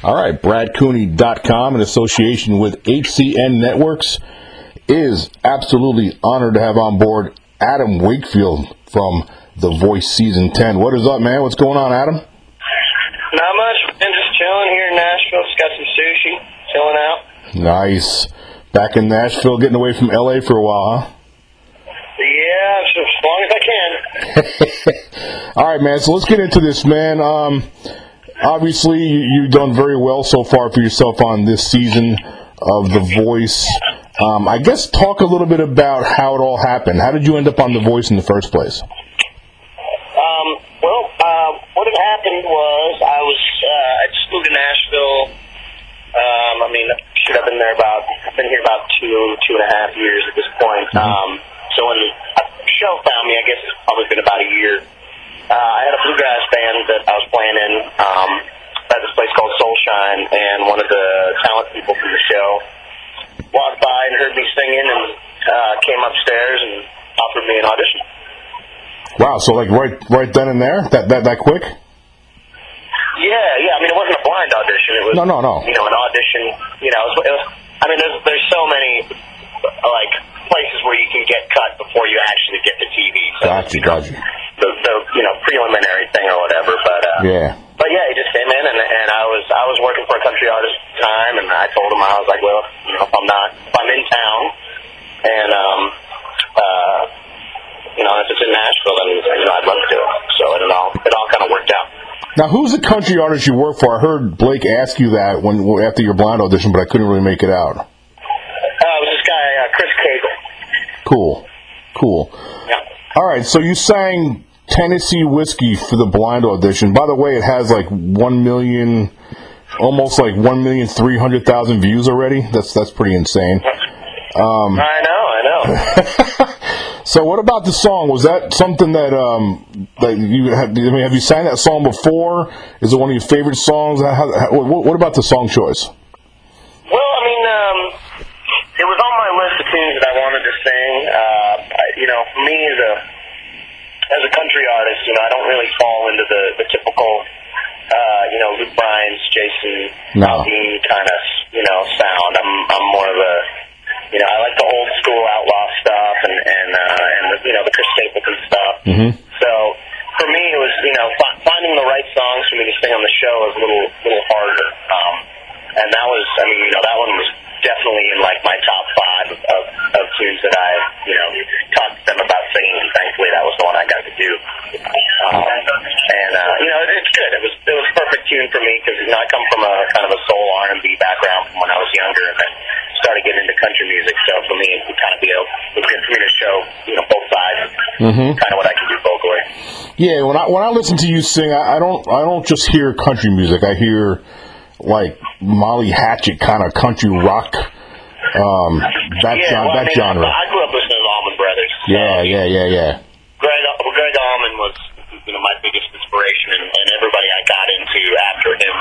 All right, BradCooney.com in association with HCN Networks is absolutely honored to have on board Adam Wakefield from The Voice Season 10. What is up, man? What's going on, Adam? Not much, man. Just chilling here in Nashville. Just got some sushi, chilling out. Nice. Back in Nashville, getting away from LA for a while, huh? Yeah, as long as I can. All right, man. So let's get into this, man. Um, obviously, you, you've done very well so far for yourself on this season of The Voice. Um, I guess talk a little bit about how it all happened. How did you end up on The Voice in the first place? Um, well, uh, what had happened was I was uh, I just moved to Nashville. Um, I mean, should have been there about I've been here about two two and a half years at this point. Um, so when the show found me, I guess it's probably been about a year. Uh, I had a bluegrass band that I was playing in um, at this place called Soulshine, and one of the talent people from the show walked by and heard me singing and uh, came upstairs and offered me an audition. Wow. So like right right then and there, that that that quick? Yeah, yeah. I mean, it wasn't a blind audition. It was No, no, no. You know, an audition. You know, it was, it was, I mean, there's there's so many like places where you can get cut before you actually get to TV. So Gotcha, gotcha. The the you know preliminary thing or whatever. But uh, Yeah. but yeah, he just came in and and I was I was working for a country artist at the time, and I told him I was like, well, you know, if I'm not if I'm in town, and um uh you know if it's in Nashville, then you know I'd love to do it. So it all it all kind of worked out. Now, who's the country artist you work for? I heard Blake ask you that when after your blind audition, but I couldn't really make it out. Uh, it was this guy uh, Chris Cagle. Cool, cool. Yeah. All right, so you sang Tennessee Whiskey for the blind audition. By the way, it has like one million, almost like one million three hundred thousand views already. That's that's pretty insane. Um, I know, I know. So, what about the song? Was that something that um that you have? I mean, have you sang that song before? Is it one of your favorite songs? How, how, what, what about the song choice? well, I mean, um, it was on my list of tunes that I wanted to sing. Uh, I, you know, for me as a as a country artist, you know, I don't really fall into the the typical, uh, you know, Luke Bryan's, Jason No. Aldean kind of, you know, sound. I'm I'm more of a, you know, I like the old school outlaw stuff and and uh, and the, you know the Chris Stapleton stuff. Mhm. So for me, it was you know fi- finding the right songs for me to sing on the show was a little little harder. Um, and that was, I mean, you know, that one was definitely in like my top five of, of, of tunes that I, you know I come from a kind of a soul R and B background from when I was younger, and then started getting into country music. So for me, it would kind of be a, it good for me to show, you know, both sides, Mhm. kind of what I can do vocally. Yeah, when I when I listen to you sing, I, I don't I don't just hear country music. I hear like Molly Hatchet kind of country rock. Um, that yeah, gen- well, that mean, genre. I, I grew up listening to the Allman Brothers. so, Yeah, yeah, yeah, yeah. Gregg, Gregg Allman was you know my biggest inspiration, and, and everybody I got into after him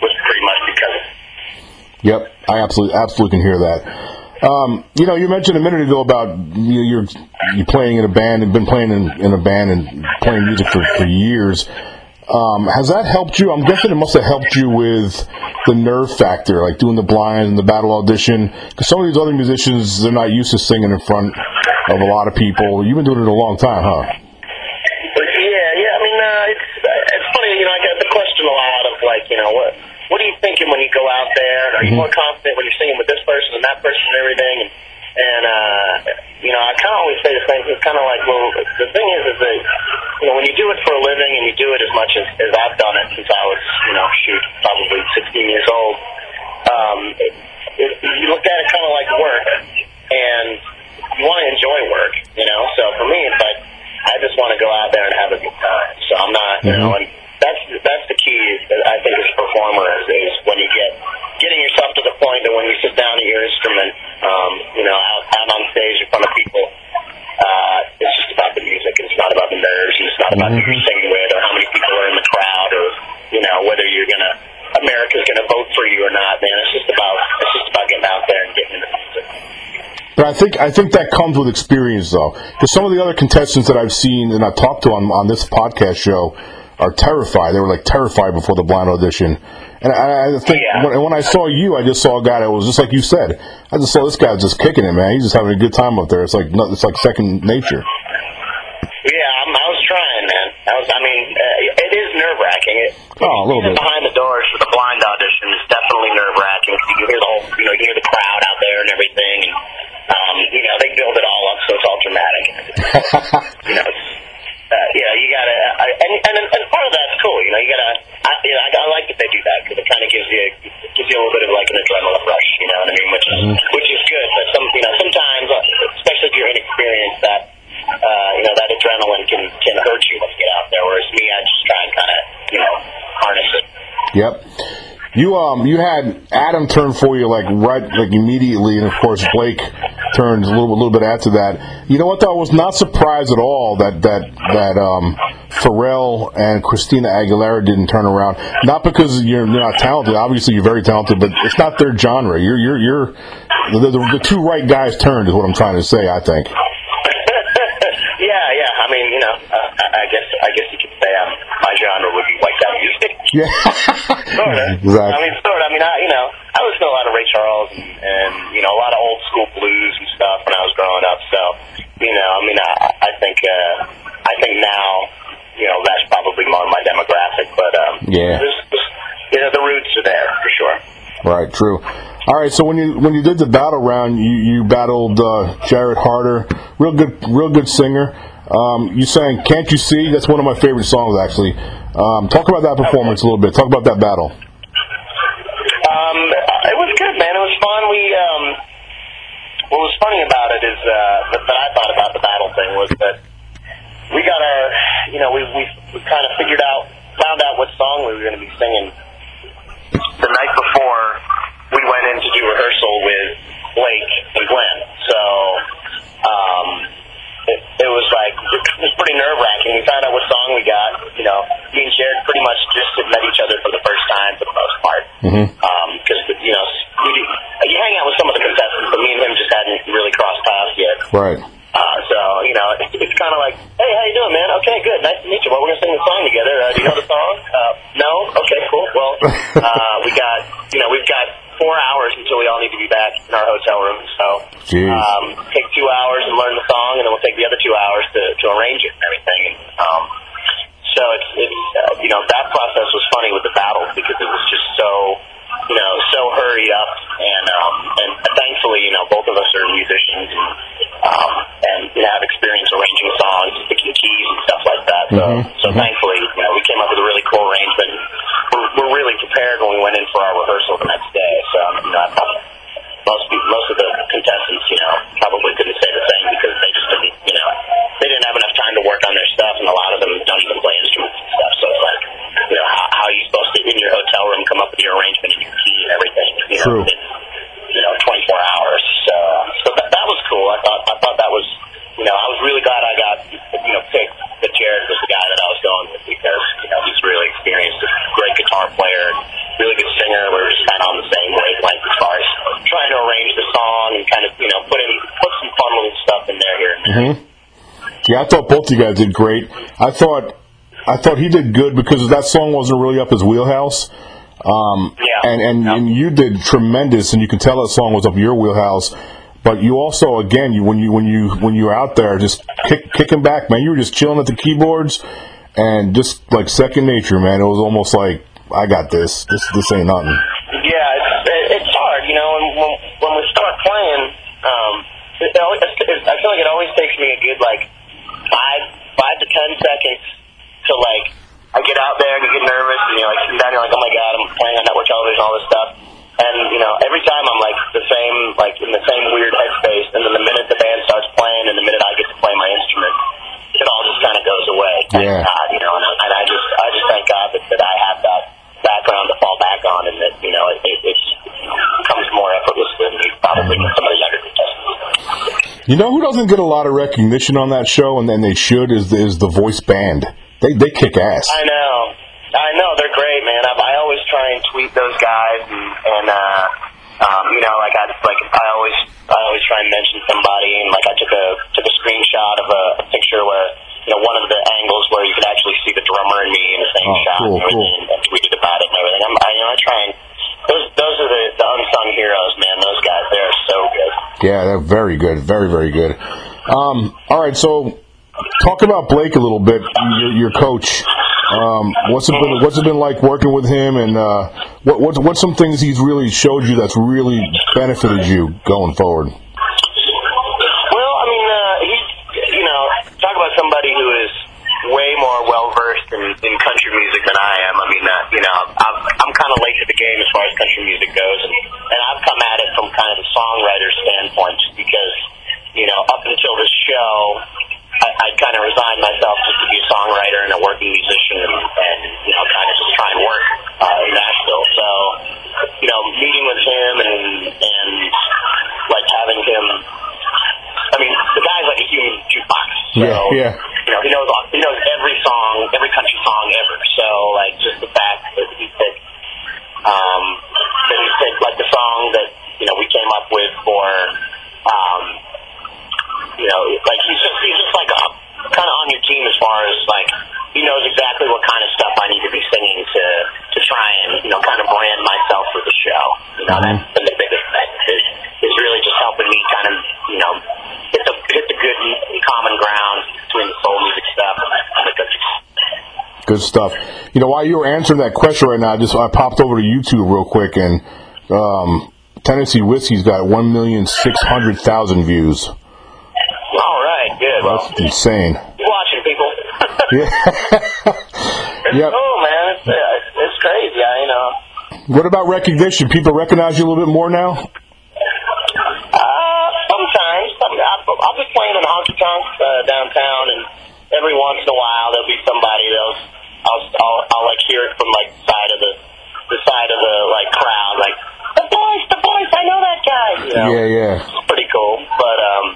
was pretty much because Yep, I absolutely absolutely can hear that. Um, you know, you mentioned a minute ago about you, you're you playing in a band and been playing in, in a band and playing music for, for years. Um, has that helped you? I'm guessing it must have helped you with the nerve factor, like doing the blind and the battle audition. Because some of these other musicians, they're not used to singing in front of a lot of people. You've been doing it a long time, huh? You know, what what are you thinking when you go out there? Are you more confident when you're singing with this person and that person and everything? And and uh, you know, I kind of always say the same. It's kind of like, well, the thing is, is that you know, when you do it for a living and you do it as much as, as I've done it since I was, you know, shoot, probably 16 years old. Um, it, it, you look at it kind of like work, and you want to enjoy work, you know. So for me, it's like I just want to go out there and have a good time. So I'm not, you know, and that's that's the key. I think as a performer is, is when you get getting yourself to the point that when you sit down at your instrument, um, you know, out, out on stage in front of people, uh, it's just about the music. It's not about the nerves. And it's not about who you're singing with or how many people are in the crowd or you know whether you're gonna America's gonna vote for you or not. Man, it's just about it's just about getting out there and getting into music. But I think I think that comes with experience, though. Because some of the other contestants that I've seen and I've talked to on on this podcast show, are terrified. They were like terrified before the blind audition. And I, I think Yeah. when, when I saw you, I just saw a guy that was just like you said. I just saw this guy just kicking it, man. He's just having a good time up there. It's like it's like second nature. Yeah, I'm, I was trying, man. I was. I mean, uh, it is nerve wracking. Oh, a little bit. behind the doors for the blind audition is definitely nerve wracking. You hear the whole, you know, you hear the crowd out there and everything, and um, you know, they build it all up so it's all dramatic. you know, it's, uh, you know, you gotta, uh, and, and and part of that's cool. You know, you gotta, I, you know, I, I like that they do that because it kind of gives you gives you a little bit of like an adrenaline rush. You know what I mean? Which is which is good, but some, you know, sometimes, uh, especially if you're inexperienced, that uh, you know, that adrenaline can can hurt you me, I just try and kind of, you know, harness it. Yep. You um you had Adam turn for you like right like immediately, and of course Blake turned a little a little bit after that. You know what though? I was not surprised at all that that that um Pharrell and Christina Aguilera didn't turn around. Not because you're not talented. Obviously you're very talented, but it's not their genre. You're you're you're the, the, the two right guys turned is what I'm trying to say. I think. yeah, yeah. I mean, you know, uh, I, guess I guess you could say um, my genre would be white guy music. Yeah. sort of. exactly. I mean, sort of. I mean, I, you know, I was to a lot of Ray Charles and, and you know a lot of old school blues and stuff when I was growing up. So, you know, I mean, I, I think uh, I think now, you know, that's probably more my demographic. But um, Yeah. there's, there's, you know, the roots are there for sure. Right, true. All right, so when you when you did the battle round, you you battled uh, Jared Harder, real good, real good singer. Um, you sang "Can't You See"? That's one of my favorite songs, actually. Um, talk about that performance a little bit. Talk about that battle. Um, it was good, man. It was fun. We um, what was funny about it is uh, that, I thought about the battle thing was that we got our, you know, we we, we kind of figured out, found out what song we were going to be singing the night before we went in to do rehearsal with Blake and Glenn. So um, it, was like it was pretty nerve wracking. We found out what song we got. You know, me and Jared pretty much just had met each other for the first time for the most part. Because you know, we, you hang out with some of the contestants, but me and him just hadn't really crossed paths yet. Right. Uh, so you know, it's, it's kind of like, hey, how you doing, man? Okay, good, nice to meet you. Well, we're gonna sing the song together. Uh, do you know the song? Uh, no. Okay, cool. Well, uh, we got, you know, we've got four hours until we all need to be back in our hotel room. So, um, take two hours and learn the song, and then we'll take the other two hours to to arrange it and everything. And um, so it's it's uh, you know that process was funny with the battles because it was just so you know so hurried up and um, and thankfully you know both of us are musicians and um, and you know, have experience arranging songs, picking keys and stuff like that. So so thankfully you know we came up with a really cool arrangement. We're, we're really prepared when we went in for our rehearsal the next day. So you know I thought most people, most of the contestants, you know, probably couldn't say the same because they just didn't, you know, they didn't have enough time to work on their stuff, and a lot of them don't even play instruments and stuff. So it's like, you know, how, how are you supposed to in your hotel room come up with your arrangement and your key and everything? You know, True. in, you know, 24 hours. So, so that, that was cool. I thought, I thought that was, you know, I was really glad I got, you know, picked that Jared was the guy that I was going with because, you know, he's really experienced, a great guitar player, really good singer. We were just kind of on the same wavelength as far as trying to arrange the song and kind of, you know, put in, put some fun little stuff in there here and there. Yeah, I thought both you guys did great. I thought I thought he did good because that song wasn't really up his wheelhouse. Um, Yeah. and and, Yeah. and you did tremendous, and you can tell that song was up your wheelhouse. But you also, again, you when you when you when you were out there, just kick, kicking back, man. You were just chilling at the keyboards, and just like second nature, man. It was almost like I got this. This this ain't nothing. Yeah, it's, it's hard, you know. And when when we start playing, um, it, it always, it, I feel like it always takes me a good like five five to ten seconds to like I get out there and you get nervous and you're like sitting down, you're like, oh my god, I'm playing on network television, all this stuff. And you know, every time I'm like the same, like in the same weird headspace. And then the minute the band starts playing, and the minute I get to play my instrument, it all just kind of goes away. Yeah. God, you know. And, I- and I just, I just thank God that, that I have that background to fall back on, and that you know, it, it, it's, you know, comes more effortlessly than probably than some of the younger contestants. You know who doesn't get a lot of recognition on that show, and then they should is is the voice band. They they kick ass. I know. I know they're great, man. I, I always try and tweet those guys, and, and uh, um, you know, like I like I always I always try and mention somebody, and like I took a took a screenshot of a, a picture where you know one of the angles where you could actually see the drummer and me in the Cool, and, everything cool. and tweeted and everything. I'm, I, you know, I try and those those are the, the unsung heroes, man. Those guys, they're so good. Yeah, they're very good, very very good. Um, all right, so talk about Blake a little bit. Your, your coach. Um, what's it been? What's it been like working with him? And uh, what, what what's some things he's really showed you that's really benefited you going forward? Well, I mean, uh, he's you know, talk about somebody who is way more well versed in, in country music than I am. I mean, uh, you know, I'm, I'm kind of late to the game as far as country music goes, and, and I've come at from kind of the songwriter standpoint, because you know, up until this show, I, I kind of resigned myself just to be a songwriter and a working musician, and, and you know, kind of just try and work uh, in Nashville. So, you know, meeting with him and and like having him I mean, the guy's like a human jukebox. So, Yeah, yeah. You know, he knows all, he knows every song, every country song ever. So, like, just the fact that he picked, um, that he picked like the song that you know we came up with for, um, you know, like he's just he's just like kind of on your team as far as like he knows exactly what kind of stuff I need to be singing to to try and you know kind of brand myself for the show. You know, that's been the biggest thing is is really just helping me kind of you know hit the hit the good common ground between the soul music stuff and the country. Good stuff. You know, while you were answering that question right now, I just I popped over to YouTube real quick, and um, Tennessee Whiskey's got one million six hundred thousand views. All right, good. Well, That's insane. watching people. Yeah. It's Yep. cool, man. It's, uh, it's crazy. I, you know. What about recognition? People recognize you a little bit more now. Uh, sometimes. Some, I'll, be playing in honky tonks uh, downtown, and every once in a while there'll be somebody that'll I'll, I'll I'll like hear it from like the side of the the side of the like crowd, like the voice, the voice. I know that guy. You know? Yeah, yeah. It's pretty cool, but um,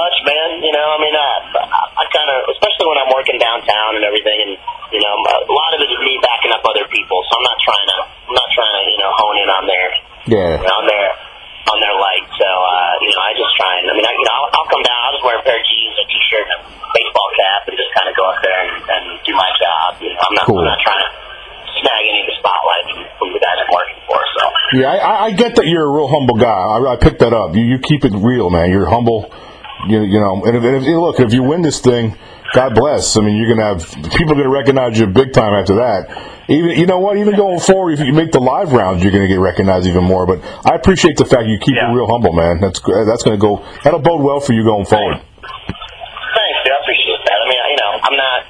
much, man. You know, I mean, I, I, I kind of, especially when I'm working downtown and everything, and you know, a lot of it is me backing up other people. So I'm not trying to, I'm not trying to, you know, hone in on their, Yeah. you know, on their, on their light. So uh, you know, I just try and, I mean, I, you know, I'll, I'll come down, I'll just wear a pair of jeans, a t-shirt, and a baseball cap, and just kind of go up there and, and do my job. You know, I'm not, Cool. I'm not trying to snag any of the spotlight from, from the guys I'm working for. So. Yeah, I, I- I get that you're a real humble guy. I, I picked that up. You, you keep it real, man. You're humble. You, you know, and if, and if look, if you win this thing, God bless. I mean, you're gonna have people are gonna recognize you big time after that. Even you know what? Even going forward, if you make the live rounds, you're gonna get recognized even more. But I appreciate the fact you keep Yeah. it real humble, man. That's that's gonna go. That'll bode well for you going forward. Thanks, dude. I appreciate that. I mean, you know, I'm not.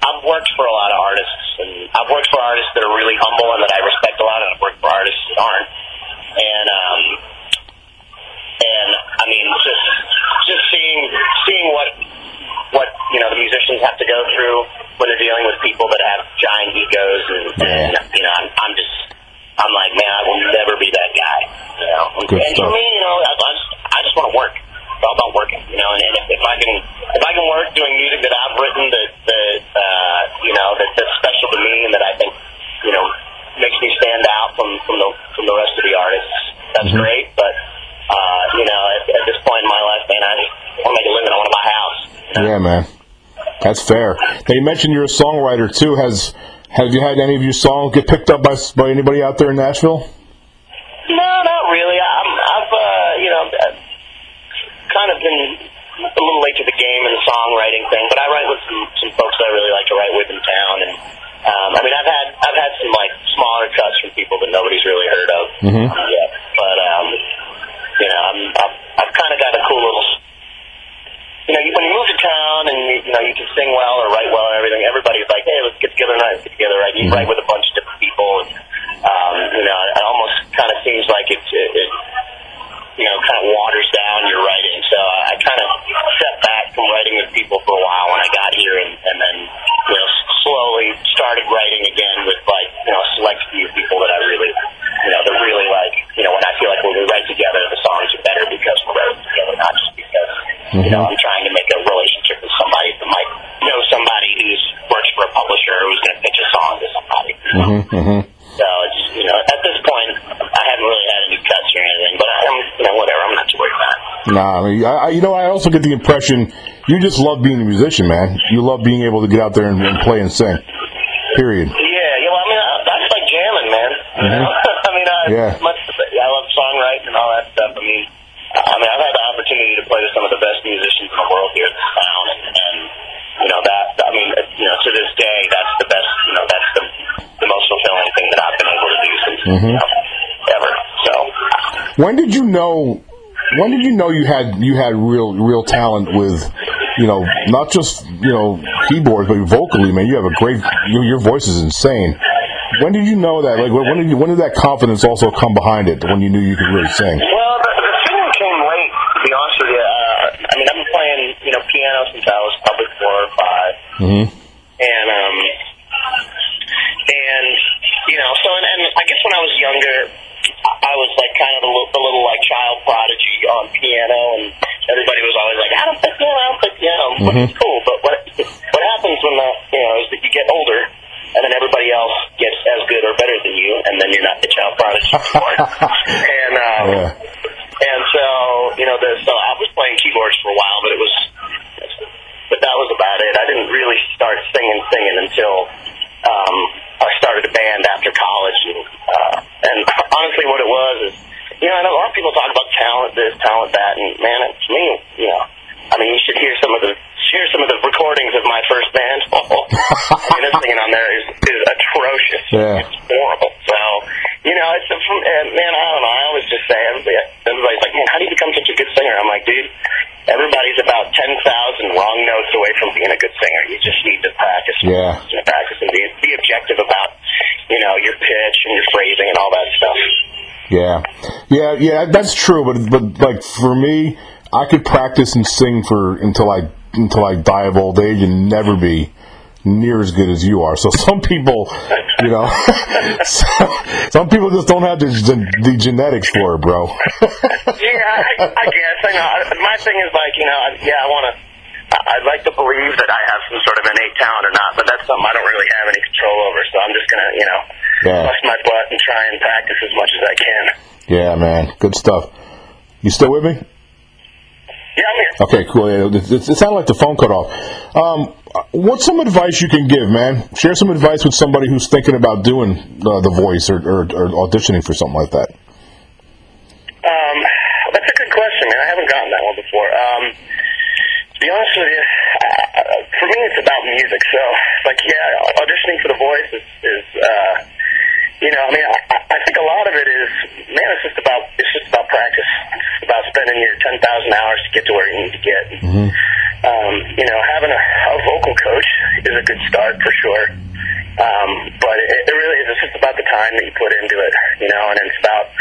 I've worked for a lot of artists, and I've worked for artists that are really humble and that I respect a lot, and I've worked for artists that aren't. And um, and I mean, just just seeing seeing what what you know the musicians have to go through when they're dealing with people that have giant egos, and, and you know, I'm, I'm just. I'm like, man, I will never be that guy. You know, Good and stuff. for me, you know, I, I just, I just want to work. It's all about working, you know. And, and if, if I can, if I can work doing music that I've written that, that uh, you know, that, that's special to me and that I think, you know, makes me stand out from from the from the rest of the artists, that's great. But uh, you know, at, at this point in my life, man, I just want to make a living. I want to buy a house. You know? Yeah, man. That's fair. Now you mentioned you're a songwriter too. Has have you had any of your songs get picked up by by anybody out there in Nashville? No, not really. I'm, I've, uh, you know, uh, kind of been a little late to the game in the songwriting thing, but I write with some, some folks that I really like to write with in town, and um, I mean, I've had I've had some like smaller cuts from people that nobody's really heard of Mhm. yet, but um, you know, I'm, I've, I've kind of got a cool little. You know, you- when you move to town and you, you know you can sing well or write well and everything, everybody's like, "Hey, let's get together tonight. Let's get together." Right? You Mhm. write with a bunch of different people, and um, you know, it almost kind of seems like it, it, it you know, kind of waters down your writing. So I kind of stepped back from writing with people for a while when I got here, and, and then you know slowly started writing again with like you know a select few people that I really, you know, that really like. You know, when I feel like when we write together, the songs are better because we're writing together, not just because you know I'm trying to make a relationship with somebody that might know somebody who's works for a publisher who's going to pitch a song to somebody. Mm-hmm, mm-hmm. So it's you know at this point I haven't really had any cuts or anything, but I'm you know whatever I'm not too worried about. it. Nah, I, mean, I, you know, I also get the impression you just love being a musician, man. You love being able to get out there and, and play and sing. Period. Yeah, yeah. Well, I mean, I, I just like jamming, man. Know? I mean, I, Mm-hmm. Yeah. much, I love songwriting and all that stuff. I mean, I mean, I've had the opportunity to play with some of the best musicians in the world here in this town, and, and you know that. I mean, you know, to this day, that's the best. You know, that's the the most fulfilling thing that I've been able to do since Mm-hmm. you know, ever. So. When did you know? When did you know you had you had real real talent with, you know, not just you know keyboards, but vocally, man. You have a great. Your, your voice is insane. When did you know that? Like, when did you, when did that confidence also come behind it? When you knew you could really sing? Well, the, the singing came late, to be honest with you. Uh, I mean, I've been playing, you know, piano since I was probably four or 5 Mhm. and um, and you know, so and, and I guess when I was younger, I was like kind of the, little- the little like child prodigy on piano, and everybody was always like, "I don't play piano, I don't play piano," which is cool. But what what happens when the you know is that you get older, and then everybody else gets as good or better than you, and then you're not the child prodigy anymore. and um, Yeah. and so, you know, the, so I was playing keyboards for a while, but it was, but that was about it. I didn't really start singing, singing until um, I started a band after college. And, uh, and honestly, what it was is, you know, I know a lot of people talk about talent this, talent that, and man, it, to me, you know, I mean, you should hear some of the hear some of the recordings of my first band. I mean, this singing on there is is atrocious. Yeah. It's horrible. So, you know, it's from uh, man. I don't know. I always just say everybody, everybody's like, man, how do you become such a good singer? I'm like, dude, everybody's about ten thousand wrong notes away from being a good singer. You just need to practice. Yeah. Know, practice and be be objective about you know your pitch and your phrasing and all that stuff. Yeah, yeah, yeah. That's true. But but like for me, I could practice and sing for until I until I die of old age and never be near as good as you are. So some people, you know, some, people just don't have the, the genetics for it, bro. yeah, I, I guess. I know. My thing is like, you know, I, yeah, I want to. I'd like to believe that I have some sort of innate talent or not, but that's something I don't really have any control over. So I'm just gonna, you know, Yeah. bust my butt and try and practice as much as I can. yeah, man, good stuff. You still with me? Yeah, I'm here. Okay, cool. Yeah, it, it, it sounded like the phone cut off. Um, what's some advice you can give, man? Share some advice with somebody who's thinking about doing uh, the voice or, or, or auditioning for something like that. Um, that's a good question, man. I haven't gotten that one before. Um, to be honest with you, uh, for me, it's about music. So, like, yeah, auditioning for The Voice is, is uh, you know, I mean, I, I think a lot of it is, man, it's just about it's just about practice. It's just about spending your ten thousand hours to get to where you need to get. Um, you know, having a, a vocal coach is a good start for sure. Um, but it, it really is. It's just about the time that you put into it, you know. And it's about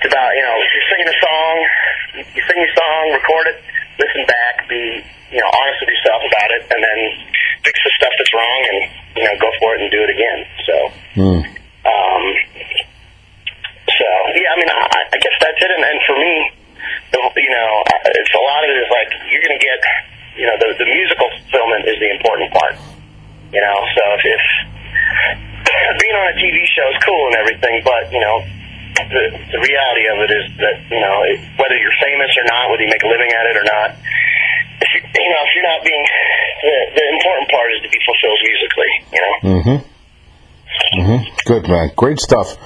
it's about you know you're singing a song, you sing your song, record it, listen back, be you know honest with yourself about it, and then fix the stuff that's wrong, and you know go for it and do it again. So. Um, so yeah, I mean, I, I guess that's it. And, and for me, you know, it's a lot of it is like you're going to get, you know, the the musical fulfillment is the important part. You know, so if, if being on a TV show is cool and everything, but you know, the the reality of it is that you know it, whether you're famous or not, whether you make a living at it or not. If you, you know, if you're not being, the, the important part is to be fulfilled musically. You know. Mm-hmm. Mm-hmm. Good man. Great stuff.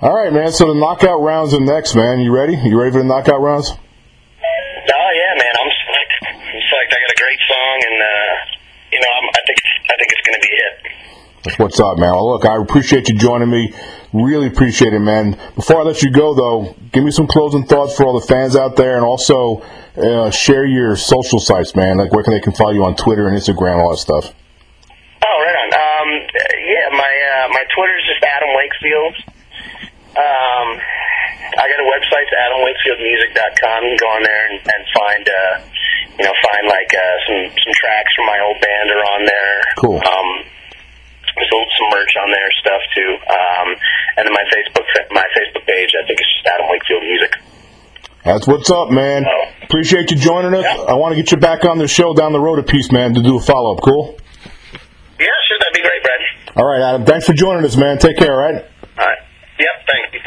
All right, man. So the knockout rounds are next, man. You ready? You ready for the knockout rounds? Oh yeah, man, I'm psyched. I'm psyched. I got a great song, and uh, you know, I'm, I think I think it's going to be a hit. That's what's up, man. Well, look, I appreciate you joining me. Really appreciate it, man. Before I let you go, though, give me some closing thoughts for all the fans out there, and also uh, share your social sites, man. Like where can they can follow you on Twitter and Instagram, all that stuff. Oh. Um, yeah, my uh, my Twitter's just Adam Wakefield. Um, I got a website, adamwakefieldmusic.com. You can go on there and, and find, uh, you know, find like uh, some some tracks from my old band are on there. Cool. Um, there's some merch on there, stuff too. Um, and then my Facebook my Facebook page, I think it's just Adam Wakefield Music. That's what's up, man. Appreciate you joining us. I want to get you back on the show down the road a piece, man, to do a follow up. Cool. All right, Adam. Thanks for joining us, man. Take care. All right. All right. Yep. Thanks.